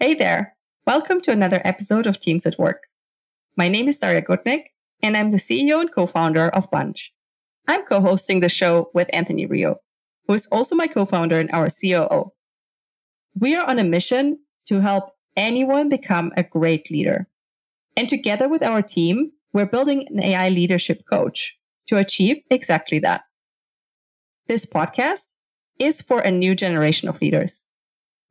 Hey there. Welcome to another episode of Teams at Work. My name is Daria Gutnick, and I'm the CEO and co-founder of Bunch. I'm co-hosting the show with Anthony Rio, who is also my co-founder and our COO. We are on a mission to help anyone become a great leader. And together with our team, we're building an AI leadership coach to achieve exactly that. This podcast is for a new generation of leaders.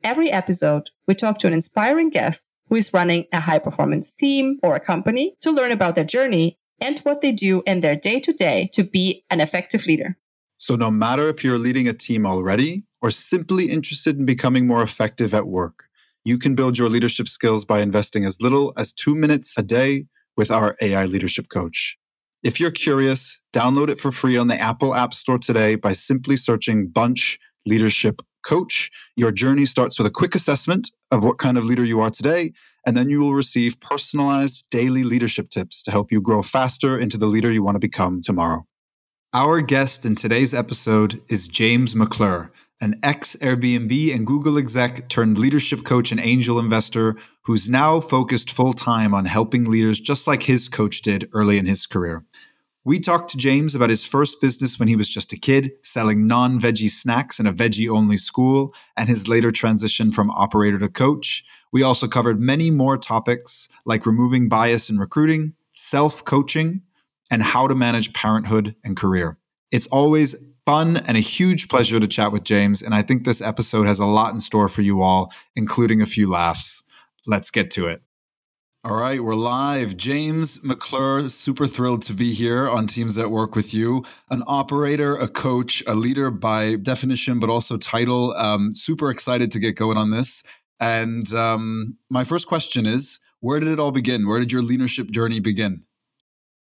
Every episode, we talk to an inspiring guest who is running a high performance team or a company to learn about their journey and what they do in their day to day to be an effective leader. So, no matter if you're leading a team already or simply interested in becoming more effective at work, you can build your leadership skills by investing as little as two minutes a day with our AI leadership coach. If you're curious, download it for free on the Apple App Store today by simply searching Bunch Leadership coach. Your journey starts with a quick assessment of what kind of leader you are today, and then you will receive personalized daily leadership tips to help you grow faster into the leader you want to become tomorrow. Our guest in today's episode is James McClure, an ex Airbnb and Google exec turned leadership coach and angel investor who's now focused full time on helping leaders just like his coach did early in his career. We talked to James about his first business when he was just a kid, selling non veggie snacks in a veggie only school, and his later transition from operator to coach. We also covered many more topics like removing bias in recruiting, self coaching, and how to manage parenthood and career. It's always fun and a huge pleasure to chat with James, and I think this episode has a lot in store for you all, including a few laughs. Let's get to it. All right, we're live. James McClure, super thrilled to be here on Teams at Work with you. An operator, a coach, a leader by definition, but also title. Um, super excited to get going on this. And um, my first question is where did it all begin? Where did your leadership journey begin?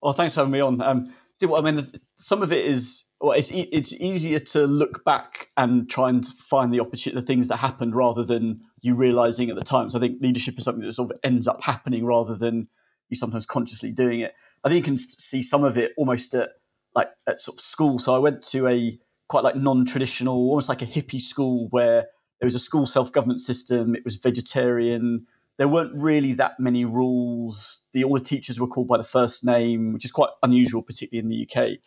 Well, thanks for having me on. Um, see, what I mean, some of it is well, it's e- it's easier to look back and try and find the opportunity, the things that happened, rather than you realizing at the time. So I think leadership is something that sort of ends up happening rather than you sometimes consciously doing it. I think you can see some of it almost at like at sort of school. So I went to a quite like non-traditional, almost like a hippie school where there was a school self-government system. It was vegetarian. There weren't really that many rules. The all the teachers were called by the first name, which is quite unusual, particularly in the UK.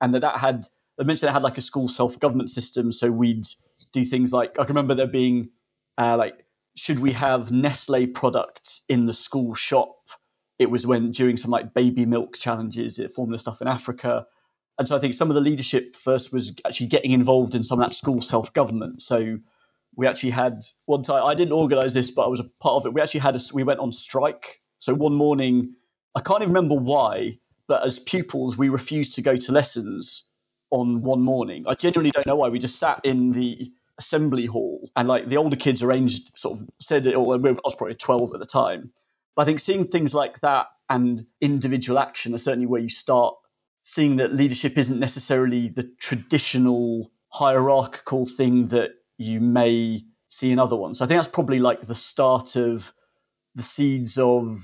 And that that had I mentioned it had like a school self-government system. So we'd do things like I can remember there being uh, like should we have Nestle products in the school shop? It was when during some like baby milk challenges, formula stuff in Africa. And so I think some of the leadership first was actually getting involved in some of that school self government. So we actually had one time, I didn't organize this, but I was a part of it. We actually had a, we went on strike. So one morning, I can't even remember why, but as pupils, we refused to go to lessons on one morning. I genuinely don't know why. We just sat in the assembly hall and like the older kids arranged sort of said it all i was probably 12 at the time. But i think seeing things like that and individual action are certainly where you start seeing that leadership isn't necessarily the traditional hierarchical thing that you may see in other ones. So i think that's probably like the start of the seeds of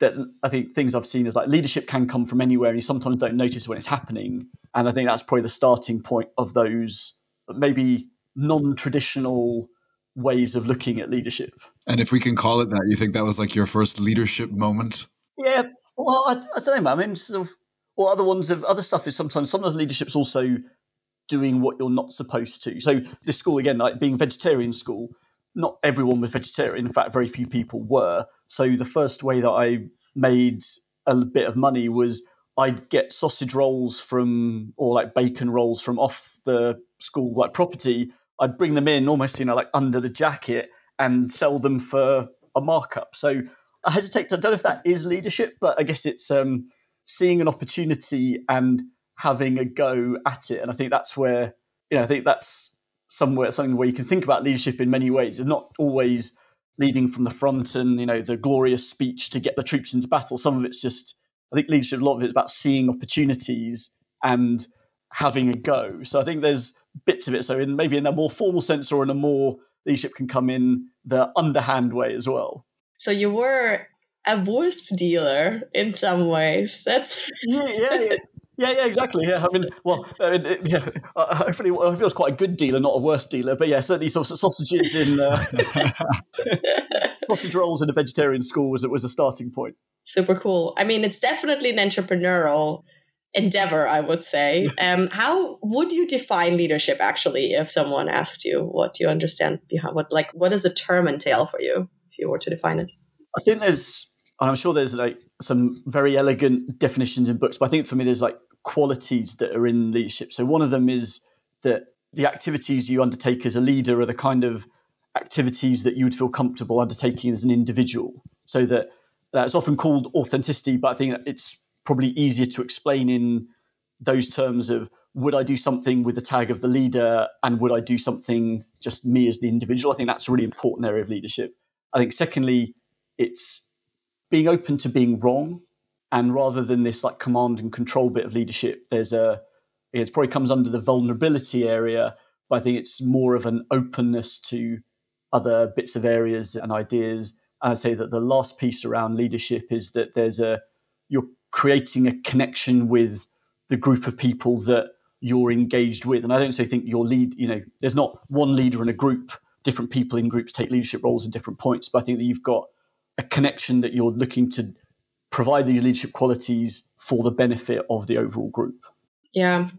that i think things i've seen is like leadership can come from anywhere and you sometimes don't notice when it's happening. And i think that's probably the starting point of those maybe non-traditional ways of looking at leadership. And if we can call it that, you think that was like your first leadership moment? Yeah. Well, I, I don't know. I mean, sort of, or other ones of other stuff is sometimes sometimes leadership's also doing what you're not supposed to. So this school again, like being vegetarian school, not everyone was vegetarian. In fact, very few people were. So the first way that I made a bit of money was I'd get sausage rolls from or like bacon rolls from off the school like property I'd bring them in almost, you know, like under the jacket and sell them for a markup. So I hesitate I don't know if that is leadership, but I guess it's um, seeing an opportunity and having a go at it. And I think that's where, you know, I think that's somewhere, something where you can think about leadership in many ways and not always leading from the front and, you know, the glorious speech to get the troops into battle. Some of it's just, I think leadership, a lot of it is about seeing opportunities and having a go. So I think there's bits of it. So in maybe in a more formal sense or in a more leadership can come in the underhand way as well. So you were a Wurst dealer in some ways. That's yeah, yeah, yeah. Yeah, yeah, exactly. Yeah, I mean, well, I mean, yeah, hopefully, well, I feel it's quite a good dealer, not a worse dealer. But yeah, certainly sausages in. Uh... sausage rolls in a vegetarian school was it was a starting point. Super cool. I mean, it's definitely an entrepreneurial endeavor, I would say. Um, how would you define leadership actually if someone asked you what do you understand behind what like what does the term entail for you if you were to define it? I think there's I'm sure there's like some very elegant definitions in books, but I think for me there's like qualities that are in leadership. So one of them is that the activities you undertake as a leader are the kind of activities that you would feel comfortable undertaking as an individual. So that that's often called authenticity, but I think it's probably easier to explain in those terms of would I do something with the tag of the leader and would I do something just me as the individual? I think that's a really important area of leadership. I think secondly, it's being open to being wrong. And rather than this like command and control bit of leadership, there's a it probably comes under the vulnerability area, but I think it's more of an openness to other bits of areas and ideas. And I'd say that the last piece around leadership is that there's a you're creating a connection with the group of people that you're engaged with. And I don't say think your lead, you know, there's not one leader in a group, different people in groups take leadership roles at different points, but I think that you've got a connection that you're looking to provide these leadership qualities for the benefit of the overall group. Yeah.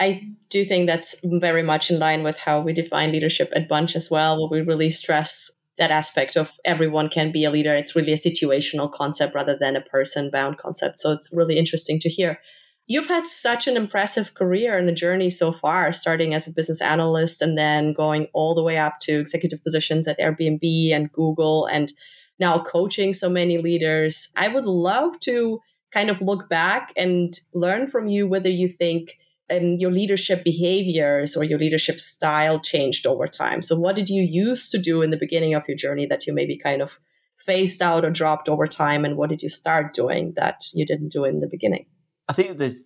I do think that's very much in line with how we define leadership at Bunch as well, where we really stress that aspect of everyone can be a leader. It's really a situational concept rather than a person bound concept. So it's really interesting to hear. You've had such an impressive career and a journey so far, starting as a business analyst and then going all the way up to executive positions at Airbnb and Google and now coaching so many leaders. I would love to kind of look back and learn from you whether you think um, your leadership behaviors or your leadership style changed over time. So, what did you used to do in the beginning of your journey that you maybe kind of phased out or dropped over time? And what did you start doing that you didn't do in the beginning? I think there's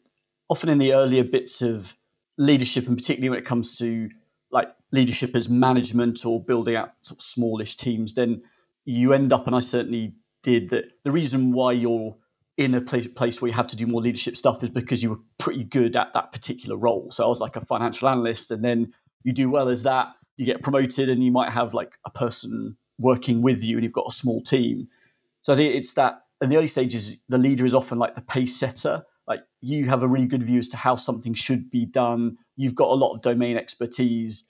often in the earlier bits of leadership, and particularly when it comes to like leadership as management or building out sort of smallish teams, then you end up, and I certainly did, that the reason why you're in a place, place where you have to do more leadership stuff is because you were pretty good at that particular role. So I was like a financial analyst, and then you do well as that, you get promoted, and you might have like a person working with you, and you've got a small team. So I think it's that in the early stages, the leader is often like the pace setter. Like you have a really good view as to how something should be done. You've got a lot of domain expertise.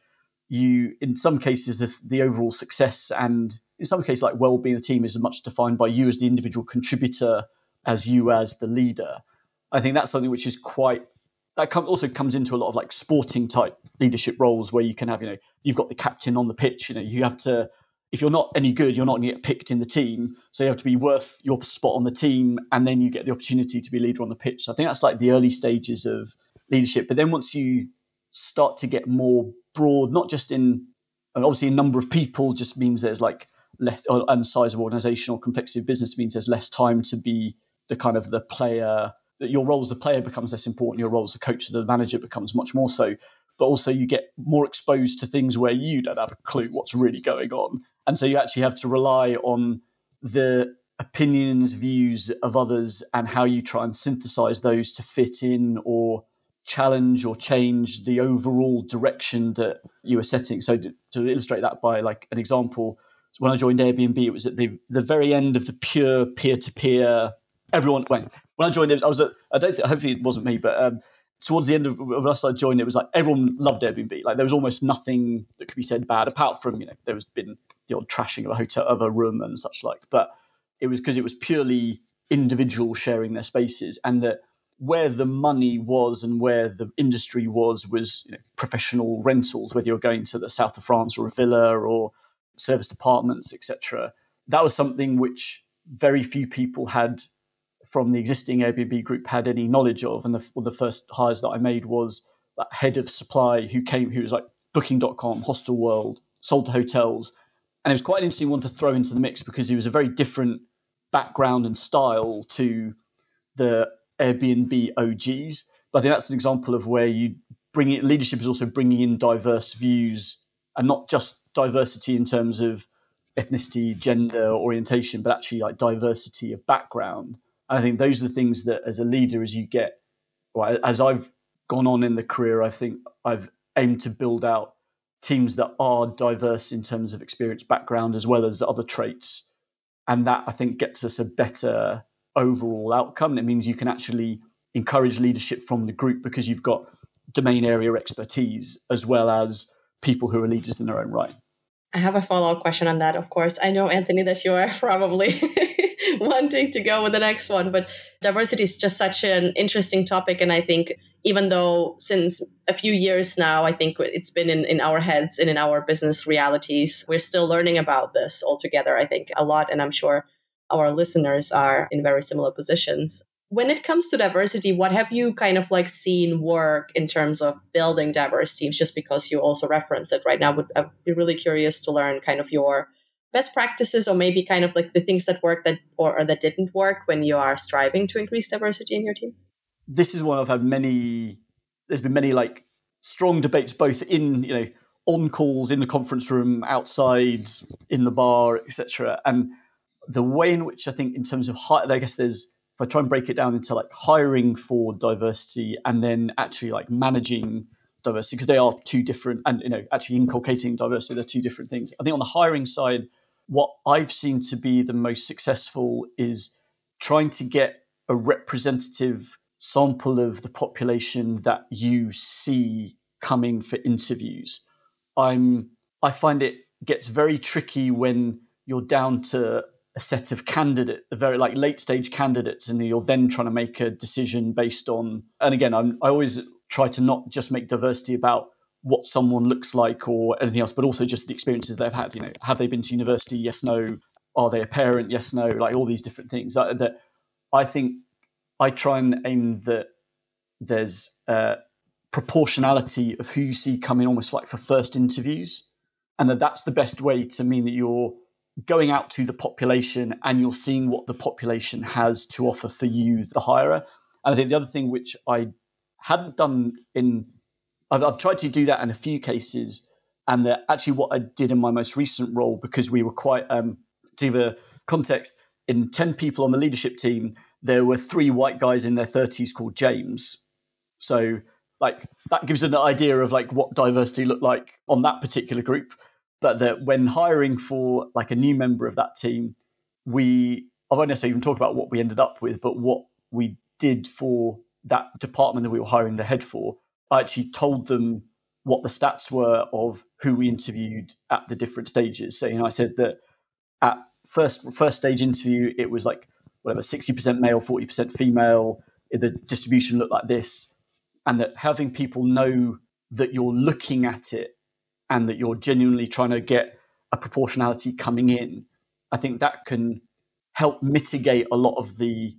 You, in some cases, this, the overall success and in some cases, like well-being of the team is much defined by you as the individual contributor as you as the leader. I think that's something which is quite that com- also comes into a lot of like sporting type leadership roles where you can have you know you've got the captain on the pitch. You know you have to if you're not any good, you're not going to get picked in the team. So you have to be worth your spot on the team, and then you get the opportunity to be leader on the pitch. So I think that's like the early stages of leadership. But then once you start to get more broad, not just in obviously a number of people just means there's like less and size of organization or complexity of business means there's less time to be the kind of the player that your role as a player becomes less important your role as a coach or the manager becomes much more so. But also you get more exposed to things where you don't have a clue what's really going on. And so you actually have to rely on the opinions views of others and how you try and synthesize those to fit in or challenge or change the overall direction that you are setting. So to, to illustrate that by like an example when i joined airbnb it was at the, the very end of the pure peer-to-peer everyone went. When I joined it, I was at, I don't think, hopefully it wasn't me, but um, towards the end of when I joined, it was like everyone loved Airbnb. Like there was almost nothing that could be said bad, apart from you know there was been the odd trashing of a hotel of a room and such like. But it was because it was purely individuals sharing their spaces, and that where the money was and where the industry was was you know, professional rentals, whether you're going to the south of France or a villa or serviced apartments, etc. That was something which very few people had from the existing Airbnb group had any knowledge of. And the, one of the first hires that I made was that head of supply who came, who was like Booking.com, Hostelworld, sold to hotels. And it was quite an interesting one to throw into the mix because he was a very different background and style to the Airbnb OGs. But I think that's an example of where you bring it, leadership is also bringing in diverse views and not just diversity in terms of ethnicity, gender, orientation, but actually like diversity of background. I think those are the things that, as a leader, as you get, well, as I've gone on in the career, I think I've aimed to build out teams that are diverse in terms of experience background as well as other traits. And that I think gets us a better overall outcome. It means you can actually encourage leadership from the group because you've got domain area expertise as well as people who are leaders in their own right. I have a follow up question on that, of course. I know, Anthony, that you are probably wanting to go with the next one, but diversity is just such an interesting topic. And I think even though since a few years now, I think it's been in, in our heads and in our business realities, we're still learning about this altogether, I think, a lot. And I'm sure our listeners are in very similar positions when it comes to diversity what have you kind of like seen work in terms of building diverse teams just because you also reference it right now would i'd be really curious to learn kind of your best practices or maybe kind of like the things that work that or, or that didn't work when you are striving to increase diversity in your team this is one i've had many there's been many like strong debates both in you know on calls in the conference room outside in the bar etc and the way in which i think in terms of high, i guess there's if I try and break it down into like hiring for diversity and then actually like managing diversity, because they are two different, and you know, actually inculcating diversity, they're two different things. I think on the hiring side, what I've seen to be the most successful is trying to get a representative sample of the population that you see coming for interviews. I'm I find it gets very tricky when you're down to a set of candidate, very like late stage candidates, and you're then trying to make a decision based on. And again, I'm, I always try to not just make diversity about what someone looks like or anything else, but also just the experiences they've had. You know, have they been to university? Yes, no. Are they a parent? Yes, no. Like all these different things. That, that I think I try and aim that there's proportionality of who you see coming almost like for first interviews, and that that's the best way to mean that you're going out to the population and you're seeing what the population has to offer for you, the hirer. And I think the other thing which I hadn't done in, I've, I've tried to do that in a few cases, and that actually what I did in my most recent role, because we were quite, um, to the context, in 10 people on the leadership team, there were three white guys in their 30s called James. So, like, that gives an idea of like what diversity looked like on that particular group but that when hiring for like a new member of that team, we I won't necessarily even talk about what we ended up with, but what we did for that department that we were hiring the head for. I actually told them what the stats were of who we interviewed at the different stages. So you know, I said that at first first stage interview, it was like whatever sixty percent male, forty percent female. The distribution looked like this, and that having people know that you're looking at it and that you're genuinely trying to get a proportionality coming in, I think that can help mitigate a lot of the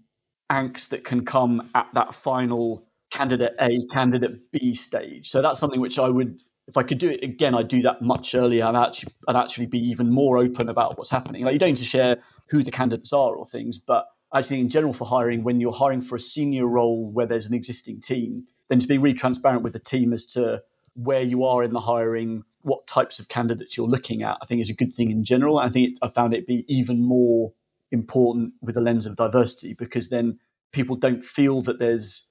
angst that can come at that final candidate A, candidate B stage. So that's something which I would, if I could do it again, I'd do that much earlier. I'd actually, I'd actually be even more open about what's happening. Like you don't need to share who the candidates are or things, but actually in general for hiring, when you're hiring for a senior role where there's an existing team, then to be really transparent with the team as to where you are in the hiring, what types of candidates you're looking at, I think is a good thing in general. I think it, I found it be even more important with the lens of diversity because then people don't feel that there's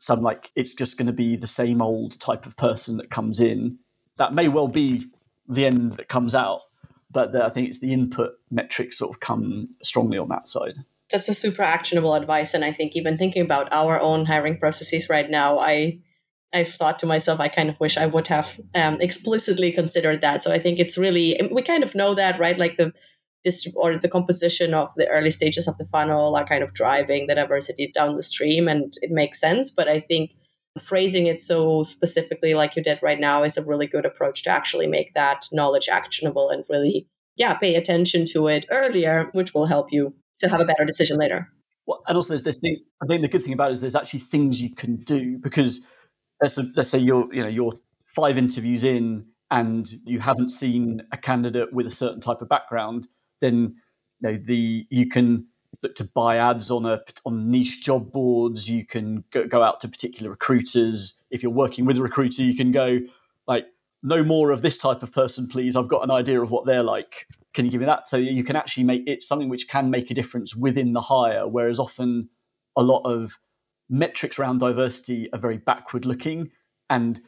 some like it's just going to be the same old type of person that comes in. That may well be the end that comes out, but the, I think it's the input metrics sort of come strongly on that side. That's a super actionable advice, and I think even thinking about our own hiring processes right now, I I've thought to myself, I kind of wish I would have um, explicitly considered that. So I think it's really we kind of know that, right? Like the or the composition of the early stages of the funnel are kind of driving the diversity down the stream, and it makes sense. But I think phrasing it so specifically, like you did right now, is a really good approach to actually make that knowledge actionable and really, yeah, pay attention to it earlier, which will help you to have a better decision later. Well, and also there's this thing. I think the good thing about it is there's actually things you can do because let's let's say you're you know you're five interviews in and you haven't seen a candidate with a certain type of background, then you know the you can look to buy ads on a on niche job boards. You can go, go out to particular recruiters. If you're working with a recruiter, you can go like, no more of this type of person, please. I've got an idea of what they're like. Can you give me that? So you can actually make it something which can make a difference within the hire, whereas often a lot of metrics around diversity are very backward looking and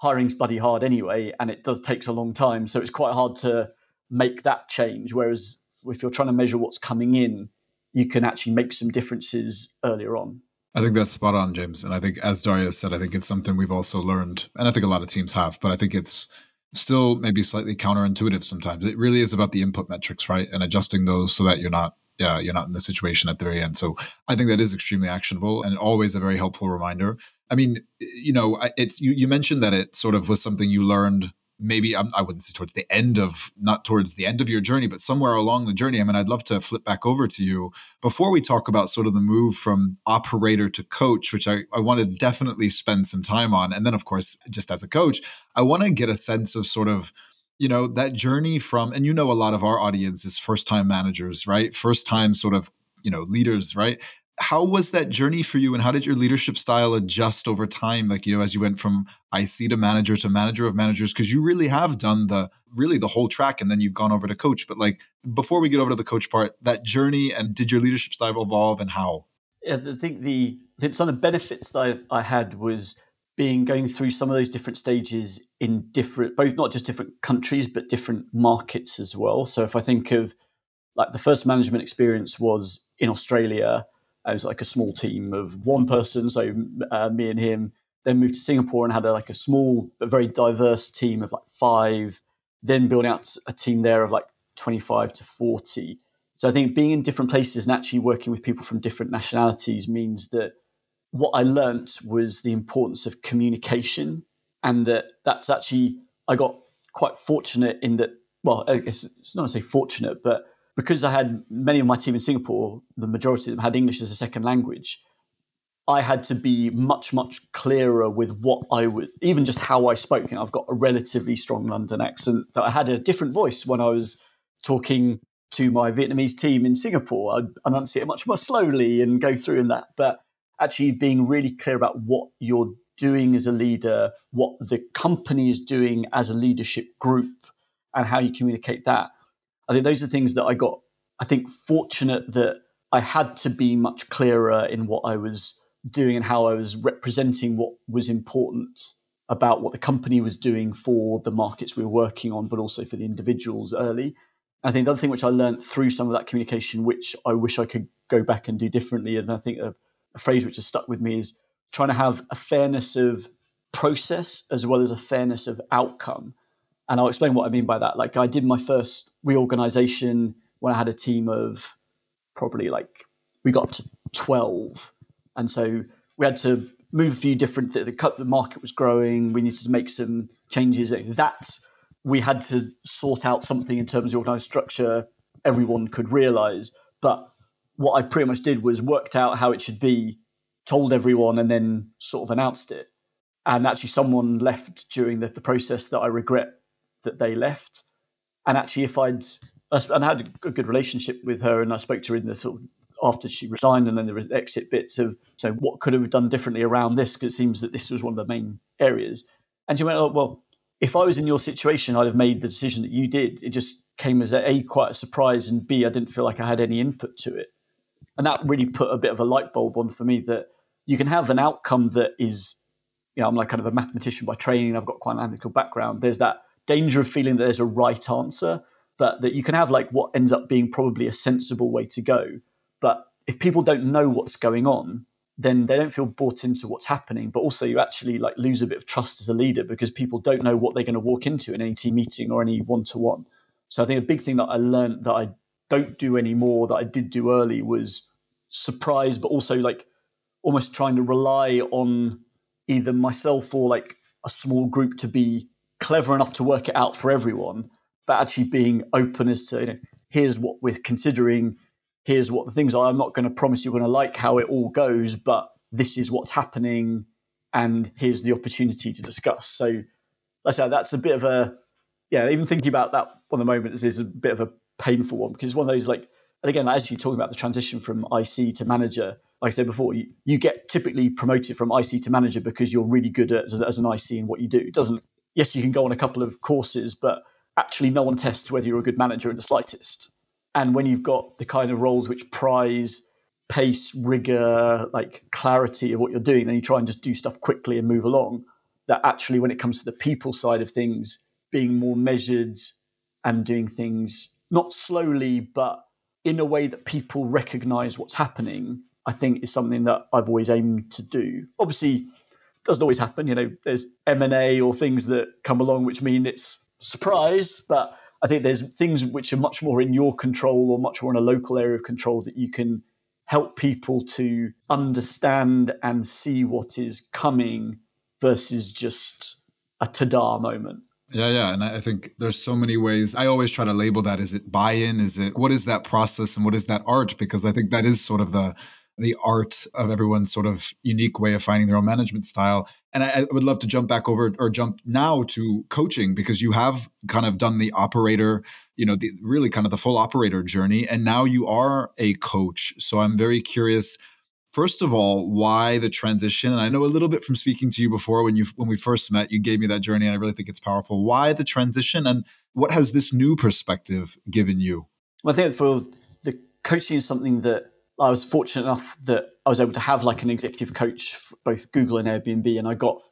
hiring's bloody hard anyway, and it does takes a long time. So it's quite hard to make that change. Whereas if you're trying to measure what's coming in, you can actually make some differences earlier on. I think that's spot on, James. And I think, as Daria said, I think it's something we've also learned, and I think a lot of teams have, but I think it's still maybe slightly counterintuitive sometimes. It really is about the input metrics, right? And adjusting those so that you're not yeah, you're not in the situation at the very end. So I think that is extremely actionable and always a very helpful reminder. I mean, you know, it's you, you mentioned that it sort of was something you learned maybe I wouldn't say towards the end of not towards the end of your journey, but somewhere along the journey. I mean, I'd love to flip back over to you before we talk about sort of the move from operator to coach, which I, I want to definitely spend some time on. And then, of course, just as a coach, I want to get a sense of sort of you know that journey from and you know a lot of our audience is first time managers right first time sort of you know leaders right how was that journey for you and how did your leadership style adjust over time? Like you know as you went from ic to manager to manager of managers because you really have done the really the whole track and then you've gone over to coach. But like before we get over to the coach part that journey and did your leadership style evolve and how? Yeah, i think the I think some of the benefits that I, I had was being going through some of those different stages in different both not just different countries but different markets as well. So if i think of like the first management experience was in australia it was like a small team of one person, so uh, me and him. Then moved to Singapore and had a, like a small but very diverse team of like five. Then building out a team there of like twenty five to forty. So I think being in different places and actually working with people from different nationalities means that what I learnt was the importance of communication, and that that's actually I got quite fortunate in that. Well, I guess it's not to say fortunate, but because I had many of my team in Singapore, the majority of them had English as a second language. I had to be much, much clearer with what I would, even just how I spoke. You know, I've got a relatively strong London accent, but I had a different voice when I was talking to my Vietnamese team in Singapore. I'd enunciate much more slowly and go through in that. But actually being really clear about what you're doing as a leader, what the company is doing as a leadership group, and how you communicate that I think those are things that I got, I think, fortunate that I had to be much clearer in what I was doing and how I was representing what was important about what the company was doing for the markets we were working on, but also for the individuals early. I think the other thing which I learned through some of that communication, which I wish I could go back and do differently, and I think a, a phrase which has stuck with me is trying to have a fairness of process as well as a fairness of outcome. And I'll explain what I mean by that. Like I did my first reorganization when I had a team of probably like we got to 12. And so we had to move a few different th- the the market was growing, we needed to make some changes. That we had to sort out something in terms of organized structure everyone could realize. But what I pretty much did was worked out how it should be, told everyone, and then sort of announced it. And actually, someone left during the, the process that I regret that they left. And actually, if I'd and I had a good relationship with her, and I spoke to her in the sort of after she resigned, and then there was exit bits of so what could have done differently around this because it seems that this was one of the main areas. And she went, "Oh well, if I was in your situation, I'd have made the decision that you did. It just came as a, a quite a surprise, and b I didn't feel like I had any input to it, and that really put a bit of a light bulb on for me that you can have an outcome that is, you know, I'm like kind of a mathematician by training. I've got quite an analytical background. There's that danger of feeling that there's a right answer, but that you can have like what ends up being probably a sensible way to go. But if people don't know what's going on, then they don't feel bought into what's happening. But also, you actually like lose a bit of trust as a leader because people don't know what they're going to walk into in any team meeting or any one to one. So I think a big thing that I learned that I don't do anymore that I did do early was surprise, but also like almost trying to rely on either myself or like a small group to be clever enough to work it out for everyone, but actually being open as to, you know, here's what we're considering, here's what the things are. I'm not going to promise you're going to like how it all goes, but this is what's happening, and here's the opportunity to discuss. So, let's say that's a bit of a, yeah, even thinking about that one of the moments is a bit of a painful one because it's one of those like, and again, as you're talking about the transition from IC to manager, like I said before, you, you get typically promoted from IC to manager because you're really good at, as, as an IC in what you do. It doesn't yes, you can go on a couple of courses, but actually no one tests whether you're a good manager in the slightest. And when you've got the kind of roles which prize pace, rigor, like clarity of what you're doing, then you try and just do stuff quickly and move along. that actually, when it comes to the people side of things, being more measured and doing things not slowly, but in a way that people recognize what's happening, I think is something that I've always aimed to do. Obviously, doesn't always happen. You know, there's M and A or things that come along which mean it's surprise, but I think there's things which are much more in your control or much more in a local area of control that you can help people to understand and see what is coming versus just a ta-da moment. Yeah, yeah. And I think there's so many ways. I always try to label that. Is it buy in? Is it what is that process and what is that art? Because I think that is sort of the the art of everyone's sort of unique way of finding their own management style. And I, I, would love to jump back over or jump now to coaching because you have kind of done the operator, you know, the really kind of the full operator journey. And now you are a coach. So I'm very curious first of all, why the transition? And I know a little bit from speaking to you before when you when we first met, you gave me that journey, and I really think it's powerful. Why the transition, and what has this new perspective given you? Well, I think for the coaching is something that I was fortunate enough that I was able to have like an executive coach for both Google and Airbnb, and I got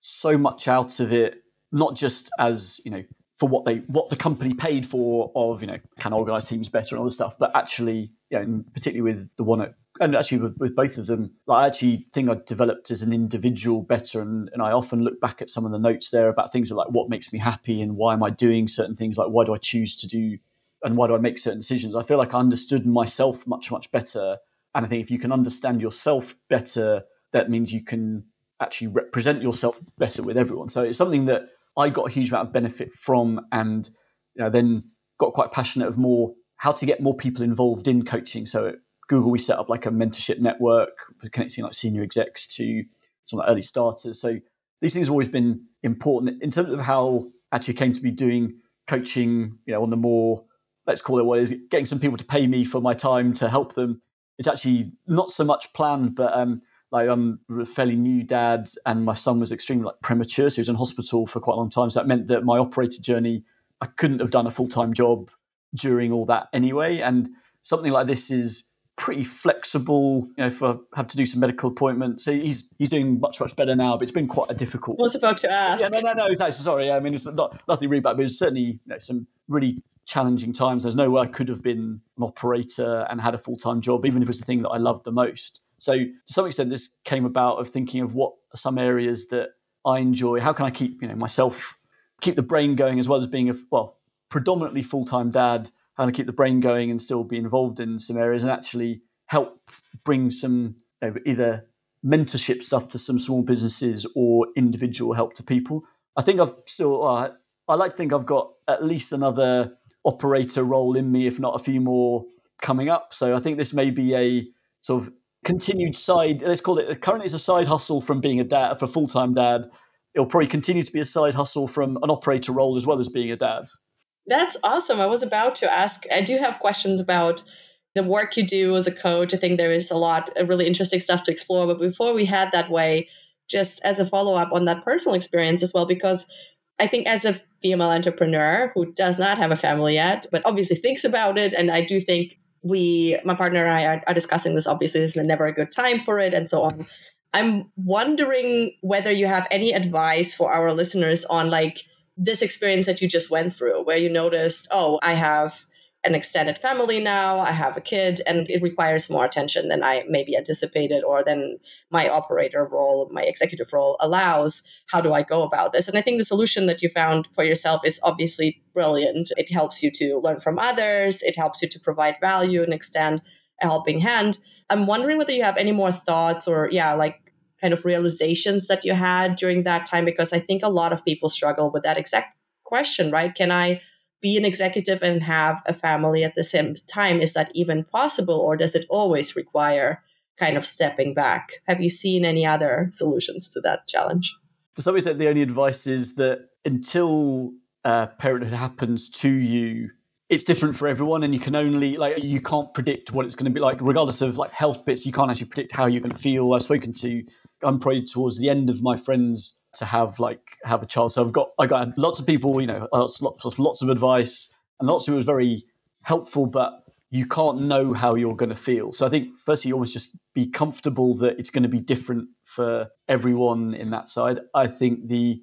so much out of it. Not just as you know for what they what the company paid for of you know can organize teams better and all this stuff, but actually, you know, particularly with the one at and actually with, with, both of them, like I actually think I developed as an individual better. And, and I often look back at some of the notes there about things like what makes me happy and why am I doing certain things, like why do I choose to do and why do I make certain decisions. I feel like I understood myself much, much better. And I think if you can understand yourself better, that means you can actually represent yourself better with everyone. So it's something that I got a huge amount of benefit from and you know, then got quite passionate of more how to get more people involved in coaching. So at Google, we set up like a mentorship network connecting like senior execs to some like early starters. So these things have always been important in terms of how actually came to be doing coaching, you know, on the more let's call it what is getting some people to pay me for my time to help them. It's actually not so much planned, but um, like I'm a fairly new dad, and my son was extremely like premature, so he was in hospital for quite a long time. So that meant that my operator journey, I couldn't have done a full time job during all that anyway. And something like this is pretty flexible. You know, if I have to do some medical appointments, so he's he's doing much much better now. But it's been quite a difficult. I was about to ask. Yeah, no, no, no. Exactly. Sorry. I mean, it's not nothing really bad, but it's certainly you know, some really challenging times. There's no way I could have been an operator and had a full time job, even if it was the thing that I loved the most. So to some extent, this came about of thinking of what are some areas that I enjoy. How can I keep you know myself keep the brain going as well as being a well predominantly full time dad how to keep the brain going and still be involved in some areas and actually help bring some you know, either mentorship stuff to some small businesses or individual help to people. I think I've still, uh, I like to think I've got at least another operator role in me, if not a few more coming up. So I think this may be a sort of continued side, let's call it, currently it's a side hustle from being a dad, for full time dad. It'll probably continue to be a side hustle from an operator role as well as being a dad. That's awesome. I was about to ask, I do have questions about the work you do as a coach. I think there is a lot of really interesting stuff to explore. But before we head that way, just as a follow up on that personal experience as well, because I think as a female entrepreneur who does not have a family yet, but obviously thinks about it, and I do think we, my partner and I, are, are discussing this. Obviously, this is never a good time for it, and so on. I'm wondering whether you have any advice for our listeners on like this experience that you just went through where you noticed, oh, I have an extended family now, I have a kid, and it requires more attention than I maybe anticipated or than my operator role, my executive role allows. How do I go about this? And I think the solution that you found for yourself is obviously brilliant. It helps you to learn from others, it helps you to provide value and extend a helping hand. I'm wondering whether you have any more thoughts or, yeah, like kind of realizations that you had during that time? Because I think a lot of people struggle with that exact question, right? Can I be an executive and have a family at the same time? Is that even possible, or does it always require kind of stepping back? Have you seen any other solutions to that challenge? To some extent, the only advice is that until uh, parenthood happens to you, it's different for everyone and you can only like you can't predict what it's going to be like regardless of like health bits you can't actually predict how you're going to feel i've spoken to i'm probably towards the end of my friends to have like have a child so i've got i got lots of people you know uh, lots lots lots of advice and lots of it was very helpful but you can't know how you're going to feel. So I think firstly, you always just be comfortable that it's going to be different for everyone in that side. I think the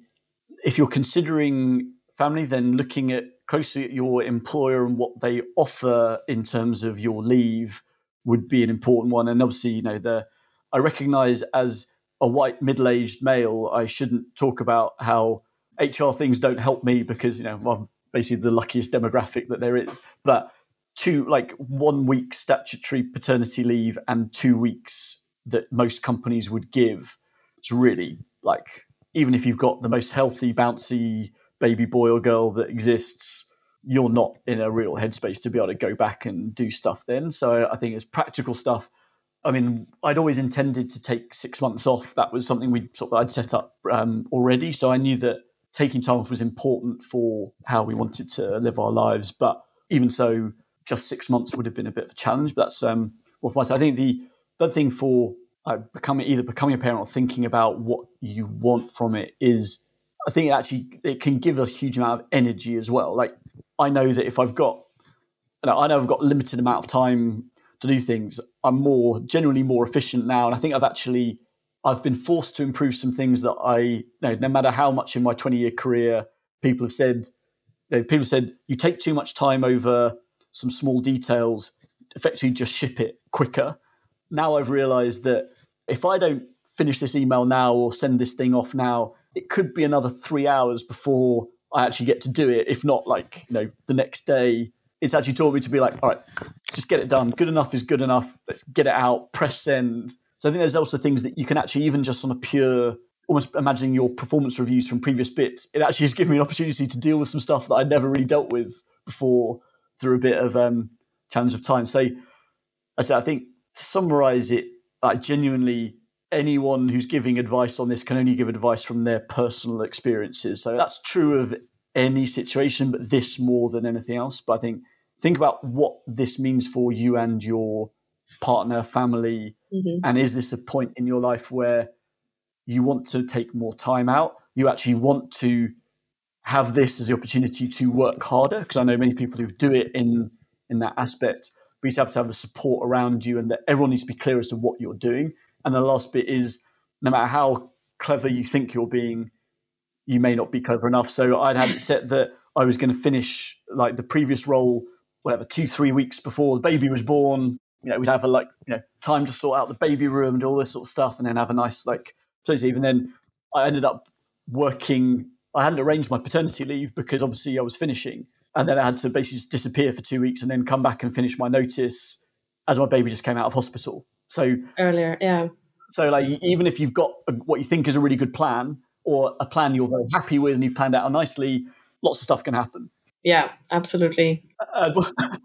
if you're considering family, then looking at closely at your employer and what they offer in terms of your leave would be an important one. And obviously, you know, the I recognise as a white middle-aged male, I shouldn't talk about how HR things don't help me because you know I'm basically the luckiest demographic that there is. But two like one week statutory paternity leave and two weeks that most companies would give. It's really like even if you've got the most healthy, bouncy baby boy or girl that exists, you're not in a real headspace to be able to go back and do stuff then. So I think it's practical stuff. I mean, I'd always intended to take six months off. That was something we sort of I'd set up um, already. So I knew that taking time off was important for how we wanted to live our lives. But even so, just six months would have been a bit of a challenge. But that's um, what I think the other thing for uh, becoming either becoming a parent or thinking about what you want from it is, I think it actually it can give a huge amount of energy as well. Like I know that if I've got, you know, I know I've got limited amount of time to do things, I'm more generally more efficient now, and I think I've actually I've been forced to improve some things that I, you know, no matter how much in my 20 year career people have said, you know, people said you take too much time over some small details, effectively just ship it quicker. Now I've realized that if I don't finish this email now or send this thing off now, it could be another three hours before I actually get to do it. If not, like, you know, the next day, it's actually taught me to be like, all right, just get it done. Good enough is good enough. Let's get it out, press send. So I think there's also things that you can actually, even just on a pure, almost imagining your performance reviews from previous bits, it actually has given me an opportunity to deal with some stuff that I'd never really dealt with before through a bit of um, challenge of time. So I said, I think to summarize it, like genuinely, anyone who's giving advice on this can only give advice from their personal experiences. So that's true of any situation, but this more than anything else. But I think think about what this means for you and your partner, family, mm-hmm. and is this a point in your life where you want to take more time out? You actually want to have this as the opportunity to work harder because I know many people who do it in in that aspect. But you have to have the support around you, and that everyone needs to be clear as to what you're doing. And the last bit is, no matter how clever you think you're being, you may not be clever enough. So I'd had it set that I was going to finish like the previous role, whatever, two three weeks before the baby was born. You know, we'd have a like you know time to sort out the baby room and all this sort of stuff, and then have a nice like place. Even then, I ended up working I hadn't arranged my paternity leave because obviously I was finishing, and then I had to basically just disappear for two weeks and then come back and finish my notice as my baby just came out of hospital. So earlier, yeah. So like even if you've got a, what you think is a really good plan or a plan you're very happy with and you've planned out nicely, lots of stuff can happen. Yeah, absolutely. Uh,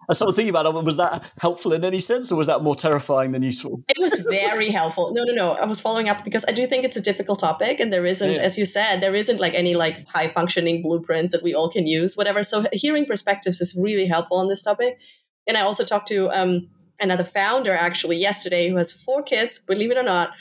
I started thinking about it. Was that helpful in any sense, or was that more terrifying than useful? It was very helpful. No, no, no. I was following up because I do think it's a difficult topic, and there isn't, yeah. as you said, there isn't like any like high functioning blueprints that we all can use, whatever. So hearing perspectives is really helpful on this topic. And I also talked to um, another founder actually yesterday who has four kids, believe it or not,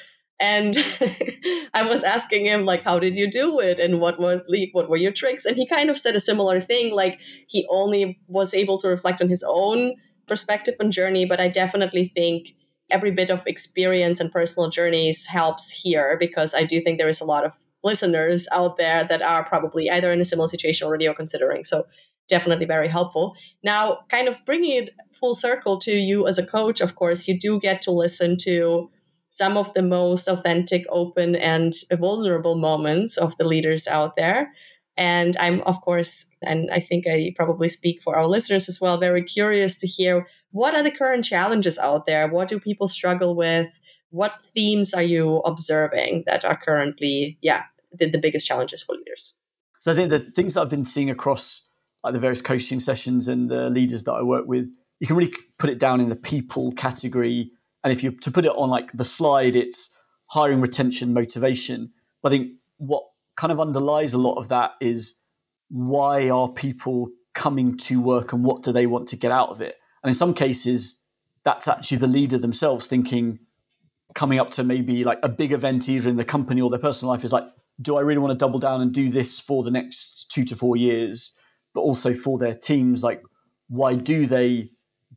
and I was asking him like, "How did you do it? And what were what were your tricks?" And he kind of said a similar thing. Like he only was able to reflect on his own perspective and journey, but I definitely think every bit of experience and personal journeys helps here because I do think there is a lot of listeners out there that are probably either in a similar situation already or considering. So definitely very helpful. Now, kind of bringing it full circle to you as a coach, of course, you do get to listen to some of the most authentic, open, and vulnerable moments of the leaders out there. And I'm, of course, and I think I probably speak for our listeners as well, very curious to hear what are the current challenges out there? What do people struggle with? What themes are you observing that are currently, yeah, the, the biggest challenges for leaders? So I think the things that I've been seeing across like the various coaching sessions and the leaders that I work with, you can really put it down in the people category and if you to put it on like the slide, it's hiring, retention, motivation. But I think what kind of underlies a lot of that is why are people coming to work and what do they want to get out of it? And in some cases, that's actually the leader themselves thinking, coming up to maybe like a big event either in the company or their personal life is like, do I really want to double down and do this for the next two to four years? But also for their teams, like, why do they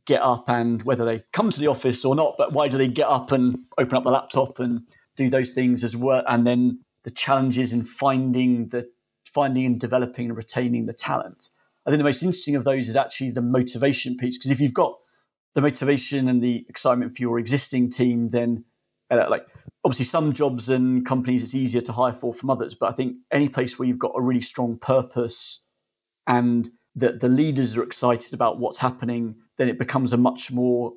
get up and whether they come to the office or not, but why do they get up and open up the laptop and do those things as well? And then the challenges in finding the finding and developing and retaining the talent. I think the most interesting of those is actually the motivation piece because if you've got the motivation and the excitement for your existing team, then uh, like obviously some jobs and companies it's easier to hire for from others, but I think any place where you've got a really strong purpose and that the leaders are excited about what's happening, then it becomes a much more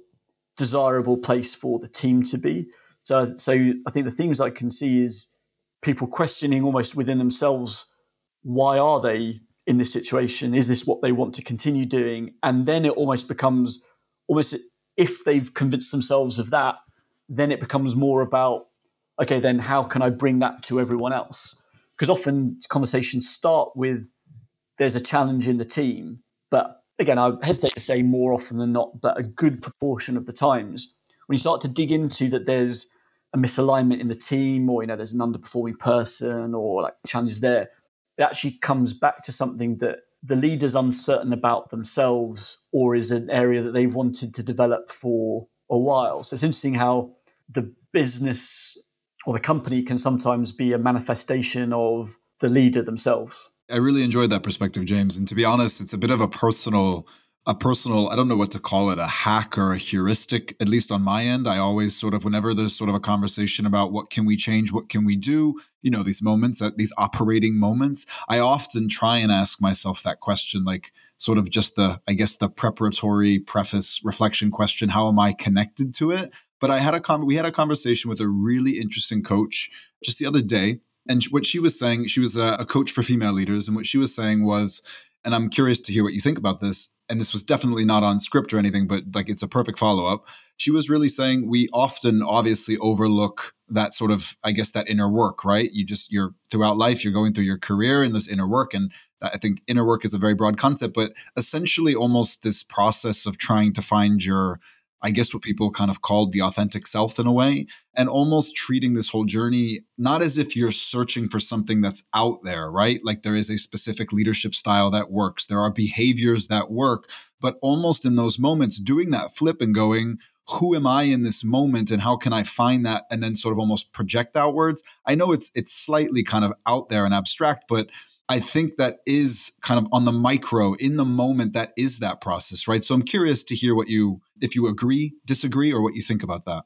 desirable place for the team to be. So, so I think the things I can see is people questioning almost within themselves, why are they in this situation? Is this what they want to continue doing? And then it almost becomes almost if they've convinced themselves of that, then it becomes more about okay, then how can I bring that to everyone else? Because often conversations start with there's a challenge in the team, but again, I hesitate to say more often than not, but a good proportion of the times when you start to dig into that there's a misalignment in the team or you know there's an underperforming person or like challenges there it actually comes back to something that the leader's uncertain about themselves or is an area that they've wanted to develop for a while. So it's interesting how the business or the company can sometimes be a manifestation of the leader themselves. I really enjoyed that perspective, James. And to be honest, it's a bit of a personal a personal, I don't know what to call it, a hack or a heuristic, at least on my end. I always sort of, whenever there's sort of a conversation about what can we change, what can we do, you know, these moments, these operating moments, I often try and ask myself that question, like sort of just the, I guess, the preparatory preface reflection question, how am I connected to it? But I had a con- we had a conversation with a really interesting coach just the other day. And what she was saying, she was a, a coach for female leaders. And what she was saying was, and I'm curious to hear what you think about this and this was definitely not on script or anything, but like it's a perfect follow up. She was really saying we often obviously overlook that sort of, I guess, that inner work, right? You just, you're throughout life, you're going through your career in this inner work. And I think inner work is a very broad concept, but essentially almost this process of trying to find your, I guess what people kind of called the authentic self in a way, and almost treating this whole journey not as if you're searching for something that's out there, right? Like there is a specific leadership style that works, there are behaviors that work, but almost in those moments, doing that flip and going, who am I in this moment and how can I find that and then sort of almost project outwards? I know it's it's slightly kind of out there and abstract, but I think that is kind of on the micro in the moment that is that process, right? So I'm curious to hear what you if you agree, disagree, or what you think about that.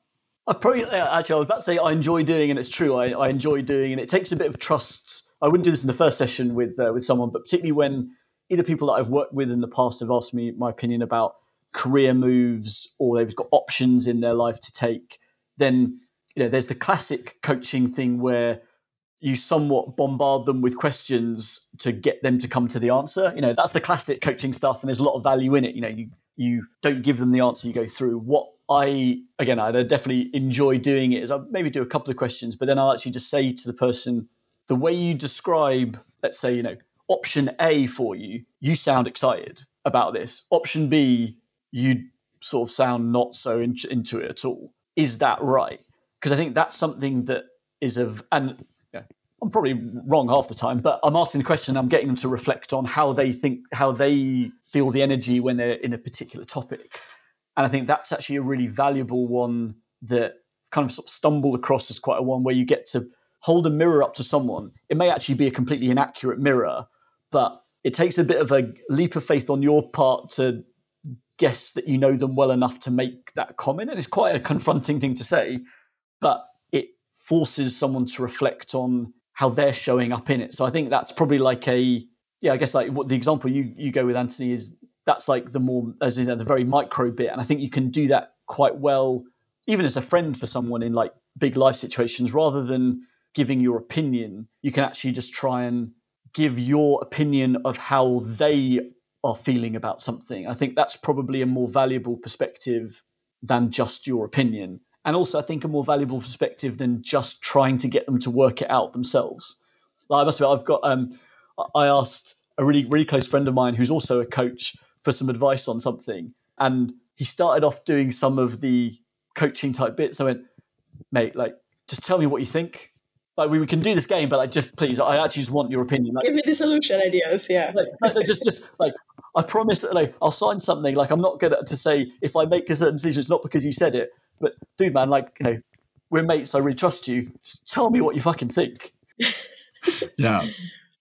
I probably actually I was about to say I enjoy doing, and it's true. I, I enjoy doing, and it takes a bit of trust. I wouldn't do this in the first session with uh, with someone, but particularly when either people that I've worked with in the past have asked me my opinion about career moves, or they've got options in their life to take. Then you know, there's the classic coaching thing where you somewhat bombard them with questions to get them to come to the answer. You know, that's the classic coaching stuff, and there's a lot of value in it. You know, you you don't give them the answer, you go through. What I again, I definitely enjoy doing it is I maybe do a couple of questions, but then I'll actually just say to the person, the way you describe, let's say, you know, option A for you, you sound excited about this. Option B, you sort of sound not so in, into it at all. Is that right? Because I think that's something that is of and I'm probably wrong half the time, but I'm asking the question. I'm getting them to reflect on how they think, how they feel the energy when they're in a particular topic, and I think that's actually a really valuable one that kind of, sort of stumbled across as quite a one where you get to hold a mirror up to someone. It may actually be a completely inaccurate mirror, but it takes a bit of a leap of faith on your part to guess that you know them well enough to make that comment, and it's quite a confronting thing to say, but it forces someone to reflect on how they're showing up in it. So I think that's probably like a yeah, I guess like what the example you you go with Anthony is that's like the more as in the very micro bit, and I think you can do that quite well, even as a friend for someone in like big life situations, rather than giving your opinion. You can actually just try and give your opinion of how they are feeling about something. I think that's probably a more valuable perspective than just your opinion and also I think a more valuable perspective than just trying to get them to work it out themselves. Like I must admit, I've got um, I asked a really really close friend of mine who's also a coach for some advice on something, and he started off doing some of the coaching type bits. I went, mate, like just tell me what you think. Like we, we can do this game, but like just please, I actually just want your opinion. Like, Give me the solution ideas. Yeah, like, like, just just like I promise, like, I'll sign something. Like, I'm not going to say if I make a certain decision, it's not because you said it. But, dude, man, like, you know, we're mates. I really trust you. Just tell me what you fucking think. yeah.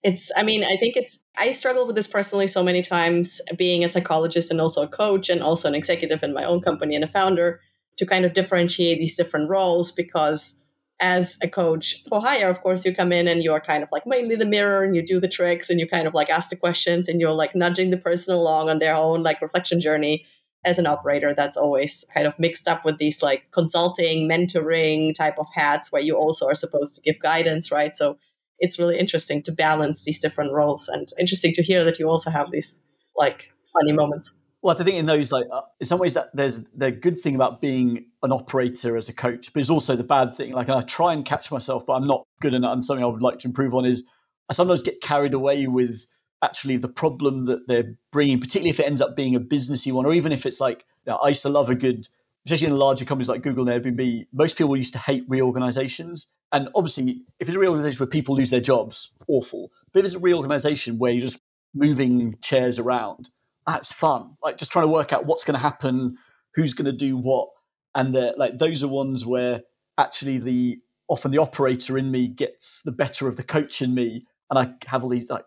It's, I mean, I think it's, I struggle with this personally so many times, being a psychologist and also a coach and also an executive in my own company and a founder, to kind of differentiate these different roles because as a coach for hire, of course, you come in and you're kind of like mainly the mirror and you do the tricks and you kind of like ask the questions and you're like nudging the person along on their own like reflection journey. As an operator, that's always kind of mixed up with these like consulting, mentoring type of hats where you also are supposed to give guidance, right? So it's really interesting to balance these different roles and interesting to hear that you also have these like funny moments. Well, I think in those, like, uh, in some ways, that there's the good thing about being an operator as a coach, but it's also the bad thing. Like, I try and catch myself, but I'm not good enough. And something I would like to improve on is I sometimes get carried away with actually the problem that they're bringing, particularly if it ends up being a businessy one, or even if it's like, you know, I used to love a good, especially in larger companies like Google and Airbnb. Most people used to hate reorganizations, and obviously, if it's a reorganization where people lose their jobs, awful. But if it's a reorganization where you're just moving chairs around that's fun. Like just trying to work out what's going to happen, who's going to do what, and like those are ones where actually the often the operator in me gets the better of the coach in me, and I have all these like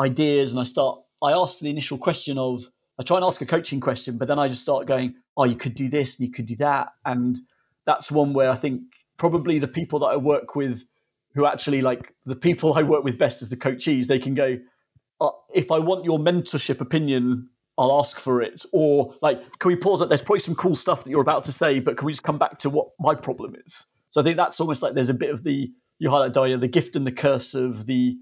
ideas, and I start. I ask the initial question of I try and ask a coaching question, but then I just start going, oh, you could do this and you could do that, and that's one where I think probably the people that I work with who actually like the people I work with best as the coachees, they can go, uh, if I want your mentorship opinion I'll ask for it. Or like, can we pause it? There's probably some cool stuff that you're about to say, but can we just come back to what my problem is? So I think that's almost like there's a bit of the you highlight Daria, the gift and the curse of the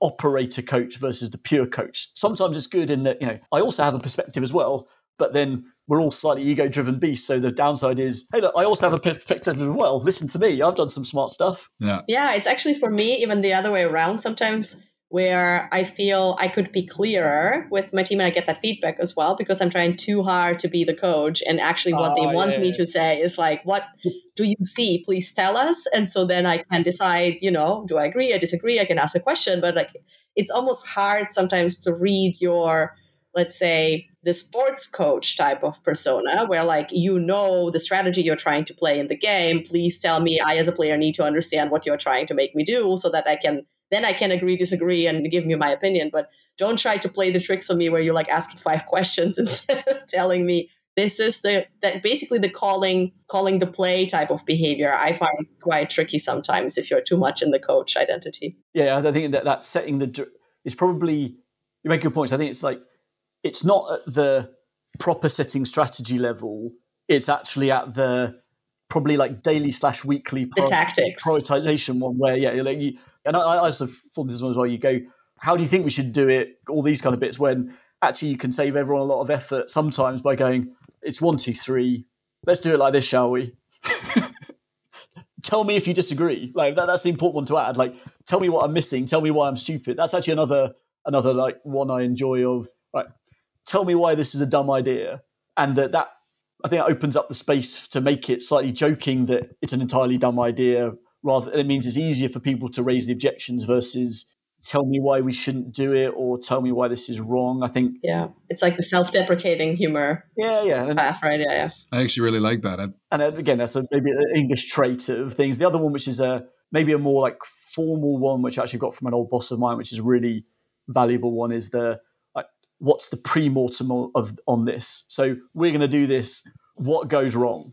operator coach versus the pure coach. Sometimes it's good in that, you know, I also have a perspective as well, but then we're all slightly ego driven beasts. So the downside is, hey, look, I also have a perspective as well. Listen to me. I've done some smart stuff. Yeah. Yeah. It's actually for me, even the other way around. Sometimes where I feel I could be clearer with my team and I get that feedback as well because I'm trying too hard to be the coach and actually what oh, they want yeah, me yeah. to say is like what do you see? Please tell us. And so then I can decide you know do I agree? I disagree. I can ask a question. But like it's almost hard sometimes to read your let's say the sports coach type of persona where like you know the strategy you're trying to play in the game. Please tell me i as a player need to understand what you're trying to make me do so that i can then I can agree, disagree, and give you my opinion. But don't try to play the tricks on me where you're like asking five questions instead of telling me this is the that basically the calling calling the play type of behavior i find quite tricky sometimes if you're too much in the coach identity yeah i think that that setting the is probably you make good points i think it's like it's not at the proper setting strategy level it's actually at the probably like daily slash weekly tactics. prioritization one where yeah like you, and I, I also thought this one as well you go how do you think we should do it? All these kind of bits when actually you can save everyone a lot of effort sometimes by going it's one two three. Let's do it like this shall we? Tell me if you disagree. Like that, that's the important one to add. Like tell me what i'm missing. Tell me why i'm stupid. That's actually another another like one i enjoy of right tell me why this is a dumb idea and that that I think it opens up the space to make it slightly joking that it's an entirely dumb idea. Rather, it means it's easier for people to raise the objections versus tell me why we shouldn't do it or tell me why this is wrong. I think yeah, it's like the self-deprecating humor. Yeah, yeah, and, path, right? Yeah, yeah. I actually really like that. And uh, again, that's a, maybe an English trait of things. The other one, which is a maybe a more like formal one, which I actually got from an old boss of mine, which is really valuable one, is the what's the pre-mortem of on this? So we're going to do this. What goes wrong?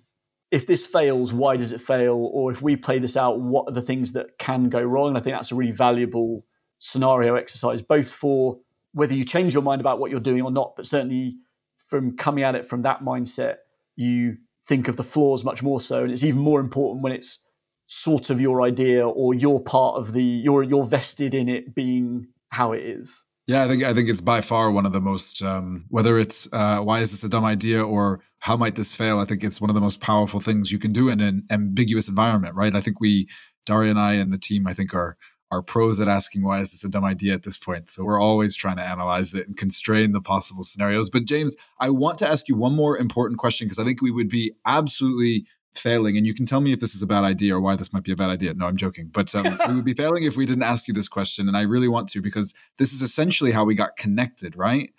If this fails, why does it fail? Or if we play this out, what are the things that can go wrong? And I think that's a really valuable scenario exercise, both for whether you change your mind about what you're doing or not, but certainly from coming at it from that mindset, you think of the flaws much more so. And it's even more important when it's sort of your idea or you're part of the you're you're vested in it being how it is. Yeah, I think I think it's by far one of the most um, whether it's uh, why is this a dumb idea or how might this fail. I think it's one of the most powerful things you can do in an ambiguous environment, right? I think we Daria and I and the team I think are are pros at asking why is this a dumb idea at this point. So we're always trying to analyze it and constrain the possible scenarios. But James, I want to ask you one more important question because I think we would be absolutely failing, and you can tell me if this is a bad idea or why this might be a bad idea. No, I'm joking. But um, we would be failing if we didn't ask you this question. And I really want to because this is essentially how we got connected, right?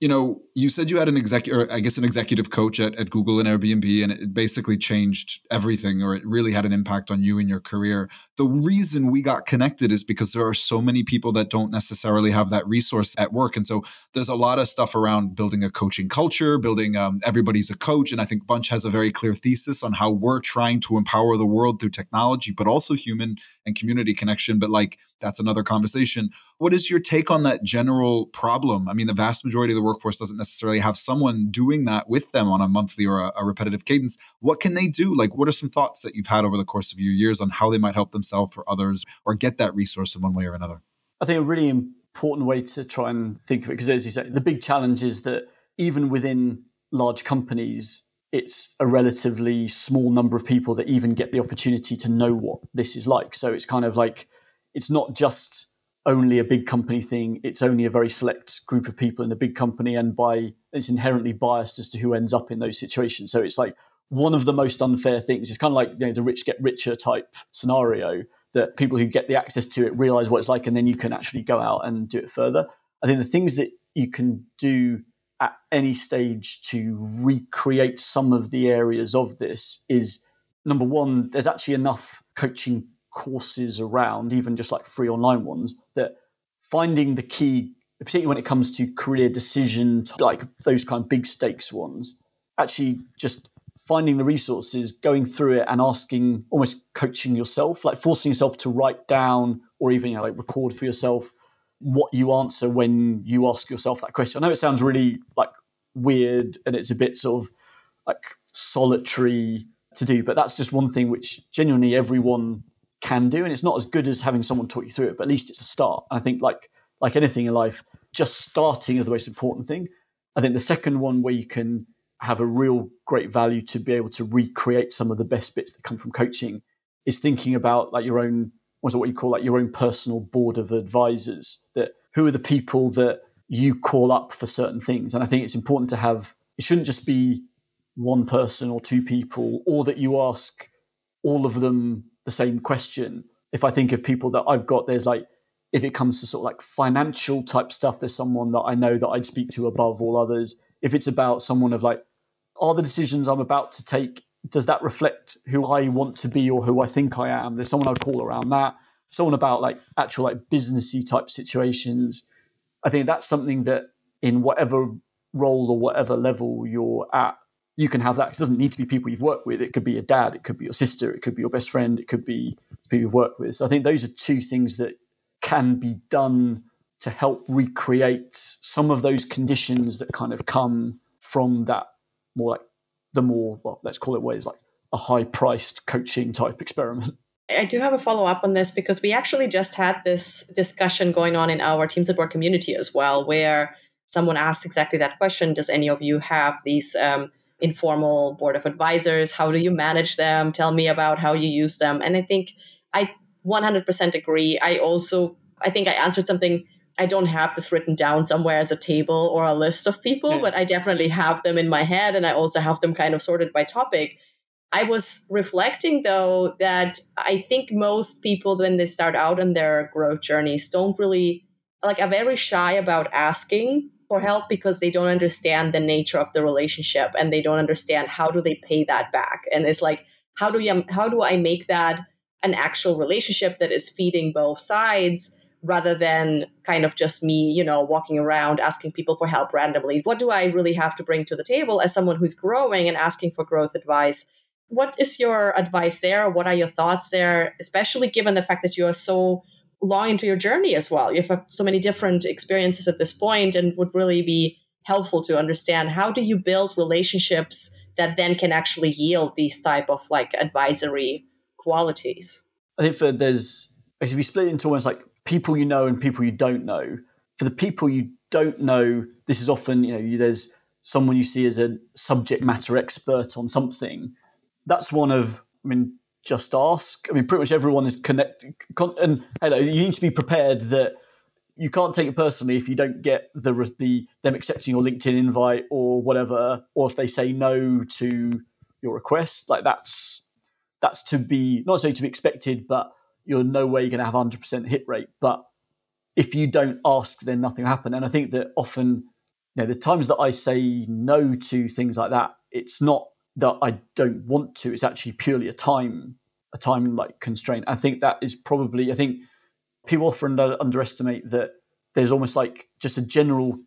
You know, you said you had an executive, I guess, an executive coach at, at Google and Airbnb, and it basically changed everything, or it really had an impact on you and your career. The reason we got connected is because there are so many people that don't necessarily have that resource at work, and so there's a lot of stuff around building a coaching culture, building um, everybody's a coach, and I think Bunch has a very clear thesis on how we're trying to empower the world through technology, but also human and community connection. But like that's another conversation. What is your take on that general problem? I mean, the vast majority of the workforce doesn't necessarily have someone doing that with them on a monthly or a, a, repetitive cadence. What can they do? Like, what are some thoughts that you've had over the course of your years on how they might help themselves or others or get that resource in one way or another? I think a really important way to try and think of it, because as you say, the big challenge is that even within large companies, it's a relatively small number of people that even get the opportunity to know what this is like. So it's kind of like it's not just only a big company thing. It's only a very select group of people in a big company, and by it's inherently biased as to who ends up in those situations. So it's like one of the most unfair things. It's kind of like you know, the rich get richer type scenario that people who get the access to it realize what it's like, and then you can actually go out and do it further. I think the things that you can do at any stage to recreate some of the areas of this is number one, there's actually enough coaching courses around, even just like free online ones, that finding the key, particularly when it comes to career decision, like those kind of big stakes ones, actually just finding the resources, going through it and asking, almost coaching yourself, like forcing yourself to write down or even you know, like record for yourself what you answer when you ask yourself that question. I know it sounds really like weird and it's a bit sort of like solitary to do, but that's just one thing which genuinely everyone can do, and it's not as good as having someone talk you through it, but at least it's a start. And I think like like anything in life, just starting is the most important thing. I think the second one where you can have a real great value to be able to recreate some of the best bits that come from coaching is thinking about like your own was what you call like your own personal board of advisors that who are the people that you call up for certain things and i think it's important to have it shouldn't just be one person or two people or that you ask all of them the same question. If I think of people that I've got, there's like, if it comes to sort of like financial type stuff, there's someone that I know that I'd speak to above all others. If it's about someone of like, are the decisions I'm about to take, does that reflect who I want to be or who I think I am? There's someone I'd call around that. Someone about like actual like businessy type situations. I think that's something that in whatever role or whatever level you're at, you can have that. It doesn't need to be people you've worked with. It could be your dad, it could be your sister, it could be your best friend, it could be people you've worked with. So I think those are two things that can be done to help recreate some of those conditions that kind of come from that more like the more well, let's call it what is like a high priced coaching type experiment. I do have a follow up on this because we actually just had this discussion going on in our Teams at Work community as well, where someone asked exactly that question Does any of you have these um, informal board of advisors? How do you manage them? Tell me about how you use them. And I think I 100% agree. I also, I think I answered something. I don't have this written down somewhere as a table or a list of people, yeah. but I definitely have them in my head and I also have them kind of sorted by topic. I was reflecting though that I think most people, when they start out in their growth journeys, don't really like are very shy about asking for help because they don't understand the nature of the relationship and they don't understand how do they pay that back. And it's like how do you how do i make that an actual relationship that is feeding both sides rather than kind of just me you know walking around asking people for help randomly? What do i really have to bring to the table as someone who's growing and asking for growth advice? What is your advice there? What are your thoughts there? Especially given the fact that you are so long into your journey as well. You have uh, so many different experiences at this point and would really be helpful to understand how do you build relationships that then can actually yield these type of like advisory qualities. I think for there's if you split it into almost like people you know and people you don't know. For the people you don't know, this is often you know there's someone you see as a subject matter expert on something. That's one of I mean just ask. I mean, pretty much everyone is connected. And hello, you need to be prepared that you can't take it personally if you don't get the the them accepting your LinkedIn invite or whatever, or if they say no to your request. Like that's that's to be not necessarily to be expected, but you're no way going to have 100% hit rate. But if you don't ask, then nothing will happen. And I think that often you know, the times that I say no to things like that, it's not that I don't want to. It's actually purely a time, a time like constraint. I think that is probably. I think people often under, underestimate that there's almost like just a general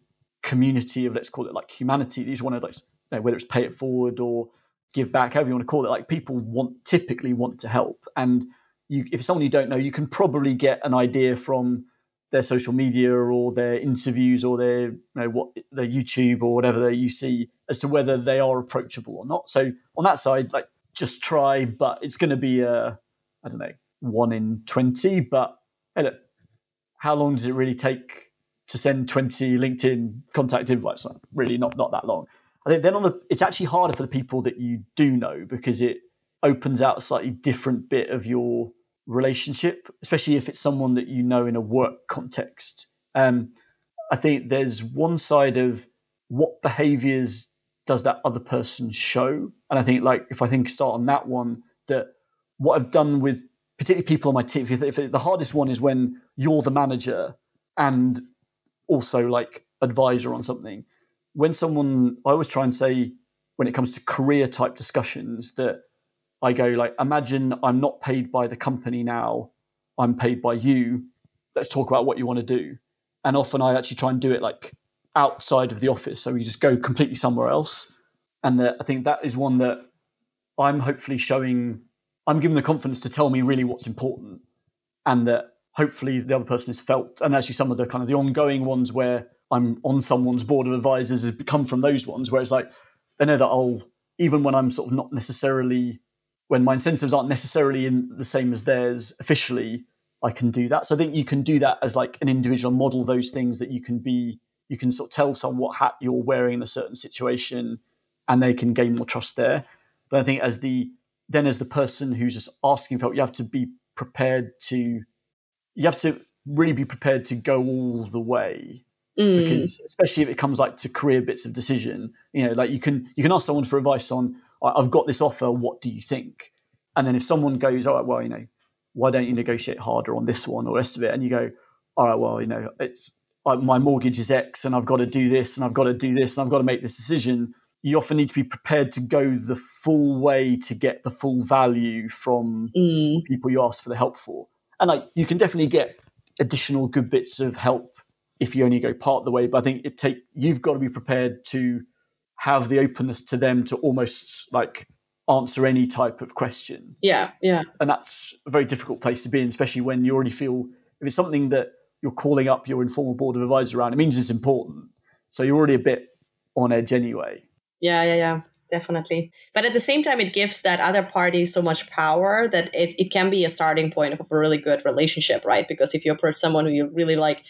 community of let's call it like humanity. These want to like you know, whether it's pay it forward or give back, however you want to call it. Like people want typically want to help, and you, if someone you don't know, you can probably get an idea from their social media or their interviews or their you know what their YouTube or whatever that you see as to whether they are approachable or not. So on that side, like just try, but it's going to be a I don't know one in twenty. But hey, look, how long does it really take to send twenty LinkedIn contact invites? Really, not not that long. I think then on the it's actually harder for the people that you do know because it opens out a slightly different bit of your relationship, especially if it's someone that you know in a work context. Um, I think there's one side of what behaviors does that other person show, and I think like if I think start on that one, that what I've done with particularly people on my team, if, if the hardest one is when you're the manager and also like advisor on something. When someone, I always try and say when it comes to career type discussions that I go like, imagine I'm not paid by the company now, I'm paid by you. Let's talk about what you want to do. And often I actually try and do it like outside of the office, so we just go completely somewhere else. And that I think that is one that I'm hopefully showing. I'm given the confidence to tell me really what's important, and that hopefully the other person has felt. And actually, some of the kind of the ongoing ones where I'm on someone's board of advisors has come from those ones where it's like they know that I'll even when I'm sort of not necessarily when my incentives aren't necessarily in the same as theirs officially, I can do that. So I think you can do that as like an individual model those things that you can be you can sort of tell someone what hat you're wearing in a certain situation and they can gain more trust there. But I think as the then as the person who's just asking for help, you have to be prepared to you have to really be prepared to go all the way. Mm. Because especially if it comes like to career bits of decision, you know, like you can you can ask someone for advice on I've got this offer. What do you think? And then if someone goes, all right, well, you know, why don't you negotiate harder on this one or rest of it? And you go, all right, well, you know, it's my mortgage is X and I've got to do this and I've got to do this and I've got to make this decision. You often need to be prepared to go the full way to get the full value from mm. people you ask for the help for. And like you can definitely get additional good bits of help if you only go part of the way. But I think it take you've got to be prepared to have the openness to them to almost like answer any type of question. Yeah, yeah. And that's a very difficult place to be in, especially when you already feel if it's something that you're calling up your informal board of advisors around, it means it's important. So you're already a bit on edge anyway. Yeah, yeah, yeah. Definitely. But at the same time, it gives that other party so much power that it, it can be a starting point of a really good relationship, right? Because if you approach someone who you really like,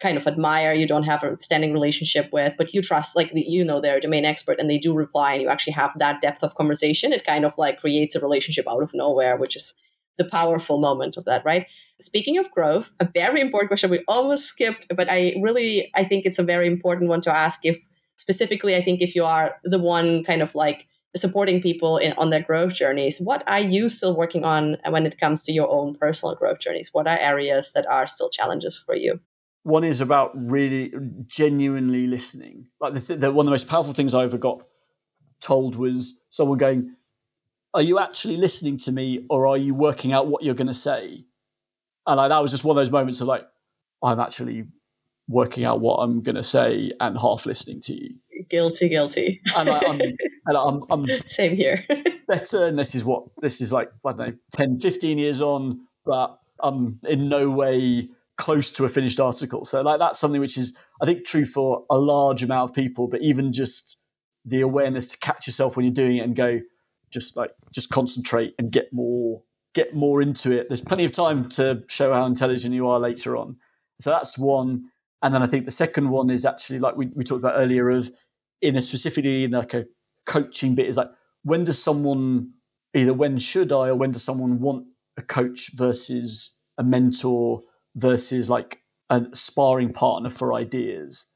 kind of admire, you don't have a standing relationship with, but you trust, like you know, they're a domain expert and they do reply, and you actually have that depth of conversation. It kind of like creates a relationship out of nowhere, which is the powerful moment of that, right? Speaking of growth, a very important question we almost skipped, but I really I think it's a very important one to ask. If specifically, I think if you are the one kind of like supporting people in, on their growth journeys, what are you still working on when it comes to your own personal growth journeys? What are areas that are still challenges for you? One is about really genuinely listening. Like the, the, one of the most powerful things I ever got told was someone going, "Are you actually listening to me, or are you working out what you're going to say?" And like, that was just one of those moments of like, I'm actually working out what I'm going to say and half listening to you. Guilty, guilty. And I, am and I'm, I'm same here. better, and this is what this is like. I don't know, 10, 15 years on, but I'm in no way close to a finished article. So like that's something which is I think true for a large amount of people, but even just the awareness to catch yourself when you're doing it and go just like just concentrate and get more get more into it. There's plenty of time to show how intelligent you are later on. So that's one. And then I think the second one is actually like we, we talked about earlier of in a specifically in like a coaching bit is like when does someone either when should I or when does someone want a coach versus a mentor versus like a sparring partner for ideas.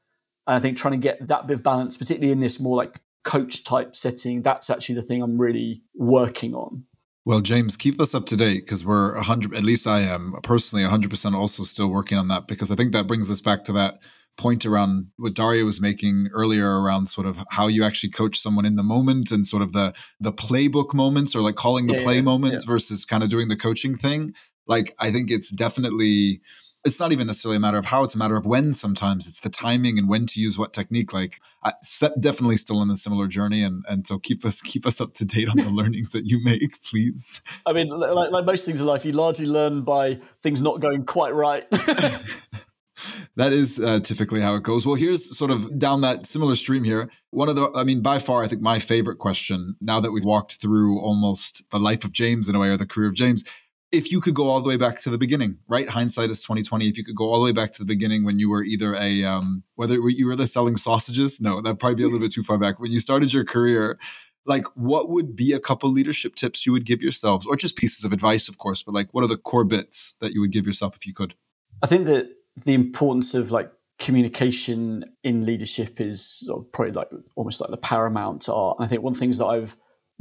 And I think trying to get that bit of balance, particularly in this more like coach type setting, that's actually the thing I'm really working on. Well, James, keep us up to date because we're 100, at least I am personally 100% also still working on that because I think that brings us back to that point around what Daria was making earlier around sort of how you actually coach someone in the moment and sort of the the playbook moments or like calling the yeah, play yeah, moments yeah. versus kind of doing the coaching thing. Like I think it's definitely it's not even necessarily a matter of how it's a matter of when sometimes it's the timing and when to use what technique like I, definitely still in a similar journey and and so keep us keep us up to date on the learnings that you make please i mean like, like most things in life you largely learn by things not going quite right that is uh, typically how it goes. Well, here's sort of down that similar stream here. One of the, I mean, by far, I think my favorite question now that we've walked through almost the life of James in a way or the career of James. If you could go all the way back to the beginning, right? Hindsight is twenty twenty. If you could go all the way back to the beginning when you were either a um, whether you were selling sausages, no, that'd probably be a little bit too far back. When you started your career, like what would be a couple leadership tips you would give yourselves, or just pieces of advice, of course, but like what are the core bits that you would give yourself if you could? I think that the importance of like communication in leadership is probably like almost like the paramount art. And I think one of the things that I've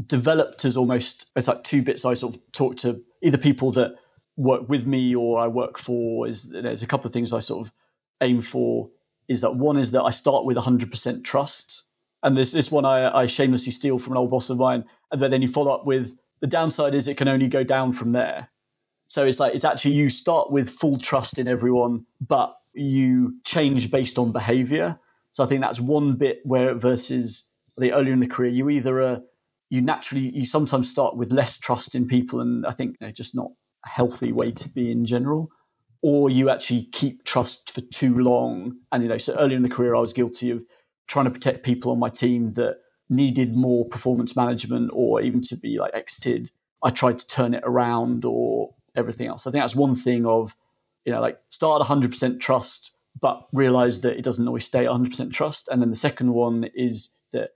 developed as almost it's like two bits I sort of talk to either people that work with me or I work for is there's a couple of things I sort of aim for is that one is that I start with 100% trust. And this this one I, I shamelessly steal from an old boss of mine. And then you follow up with the downside is it can only go down from there. So it's like it's actually you start with full trust in everyone, but you change based on behavior. So I think that's one bit where versus the earlier in the career, you either are you naturally you sometimes start with less trust in people, and I think they're just not a healthy way to be in general. Or you actually keep trust for too long. And you know, so earlier in the career I was guilty of trying to protect people on my team that needed more performance management or even to be like exited. I tried to turn it around or everything else. I think that's one thing of, you know, like start 100% trust, but realize that it doesn't always stay 100% trust. And then the second one is that,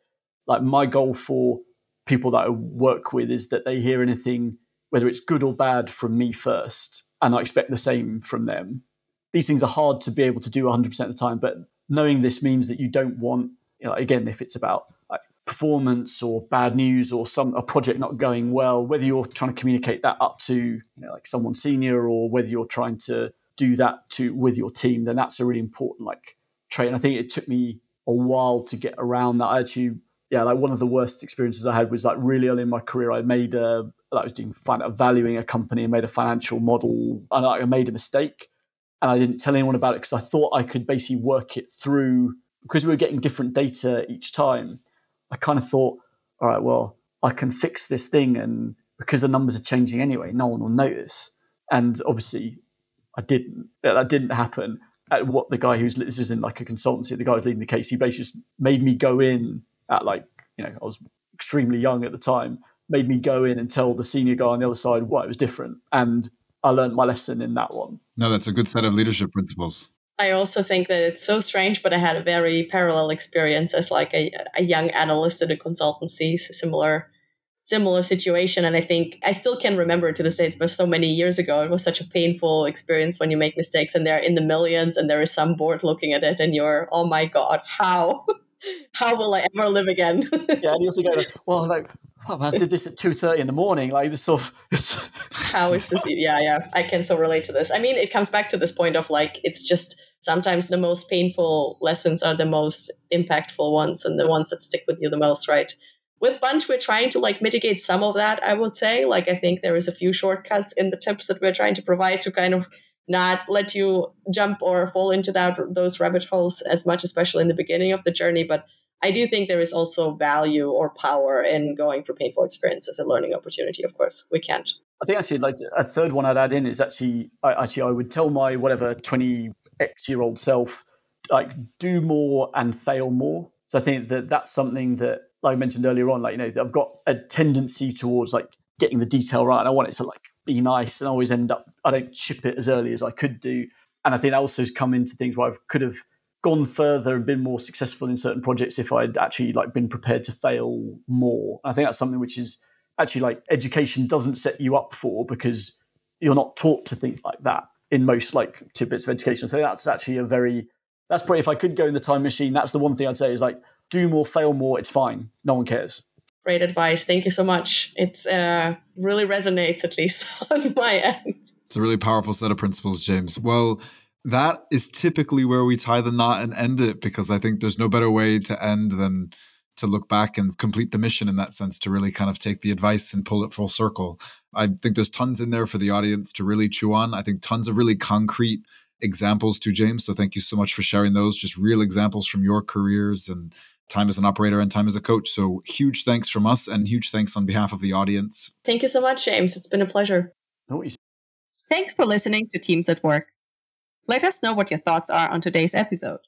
like, my goal for people that I work with is that they hear anything, whether it's good or bad, from me first. And I expect the same from them. These things are hard to be able to do 100% of the time, but knowing this means that you don't want, you know, again, if it's about performance or bad news or some a project not going well, whether you're trying to communicate that up to you know, like someone senior or whether you're trying to do that to with your team, then that's a really important like trait. And I think it took me a while to get around that. I actually, yeah, like one of the worst experiences I had was like really early in my career. I made a, I was doing uh, valuing a company and made a financial model, and I made a mistake, and I didn't tell anyone about it because I thought I could basically work it through because we were getting different data each time. I kind of thought, all right, well, I can fix this thing, and because the numbers are changing anyway, no one will notice. And obviously, I didn't. That didn't happen. At what the guy who's this is in like a consultancy, the guy who's leading the case, he basically made me go in at like you know I was extremely young at the time, made me go in and tell the senior guy on the other side why it was different, and I learned my lesson in that one. No, that's a good set of leadership principles. I also think that it's so strange, but I had a very parallel experience as like a, a young analyst at a consultancy, similar similar situation. And I think I still can remember it to this day. It was so many years ago. It was such a painful experience when you make mistakes and they're in the millions and there is some board looking at it and you're, oh my God, how? how will I ever live again? yeah, and you also go, well, like, oh, man, I did this at two thirty in the morning. Like this sort of. how is this? Yeah, yeah, I can so relate to this. I mean, it comes back to this point of like, it's just sometimes the most painful lessons are the most impactful ones and the ones that stick with you the most, right? With Bunch, we're trying to like mitigate some of that, I would say. Like, I think there is a few shortcuts in the tips that we're trying to provide to kind of not let you jump or fall into that those rabbit holes as much, especially in the beginning of the journey. But I do think there is also value or power in going for painful experiences and learning opportunity. Of course, we can't. I think actually, like a third one I'd add in is actually, I, actually, I would tell my whatever twenty x year old self, like do more and fail more. So I think that that's something that, like I mentioned earlier on, like you know, I've got a tendency towards like getting the detail right, and I want it to like be nice and always end up I don't ship it as early as I could do. And I think that also has come into things where I could have gone further and been more successful in certain projects if I'd actually like been prepared to fail more. I think that's something which is actually like education doesn't set you up for because you're not taught to think like that in most like tidbits of education. So that's actually a very that's probably if I could go in the time machine, that's the one thing I'd say is like do more, fail more, it's fine. No one cares. Great advice. Thank you so much. It's uh, really resonates at least on my end. It's a really powerful set of principles, James. Well, that is typically where we tie the knot and end it because I think there's no better way to end than to look back and complete the mission in that sense to really kind of take the advice and pull it full circle. I think there's tons in there for the audience to really chew on. I think tons of really concrete examples to James. So thank you so much for sharing those, just real examples from your careers and time as an operator and time as a coach. So huge thanks from us and huge thanks on behalf of the audience. Thank you so much, James. It's been a pleasure. Always. Thanks for listening to Teams at Work. Let us know what your thoughts are on today's episode.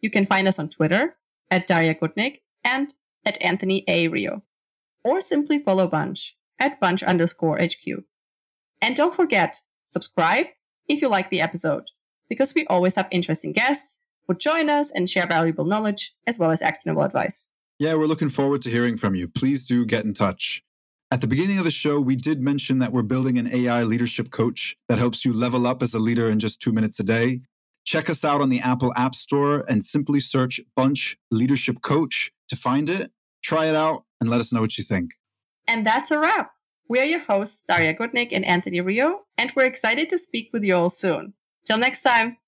You can find us on Twitter at Daria Gutnick and at Anthony A. Rio, or simply follow Bunch at Bunch underscore HQ. And don't forget, subscribe if you like the episode, because we always have interesting guests would join us and share valuable knowledge as well as actionable advice. Yeah, we're looking forward to hearing from you. Please do get in touch. At the beginning of the show, we did mention that we're building an AI leadership coach that helps you level up as a leader in just two minutes a day. Check us out on the Apple App Store and simply search Bunch Leadership Coach to find it. Try it out and let us know what you think. And that's a wrap. We are your hosts, Daria Gutnick and Anthony Rio, and we're excited to speak with you all soon. Till next time.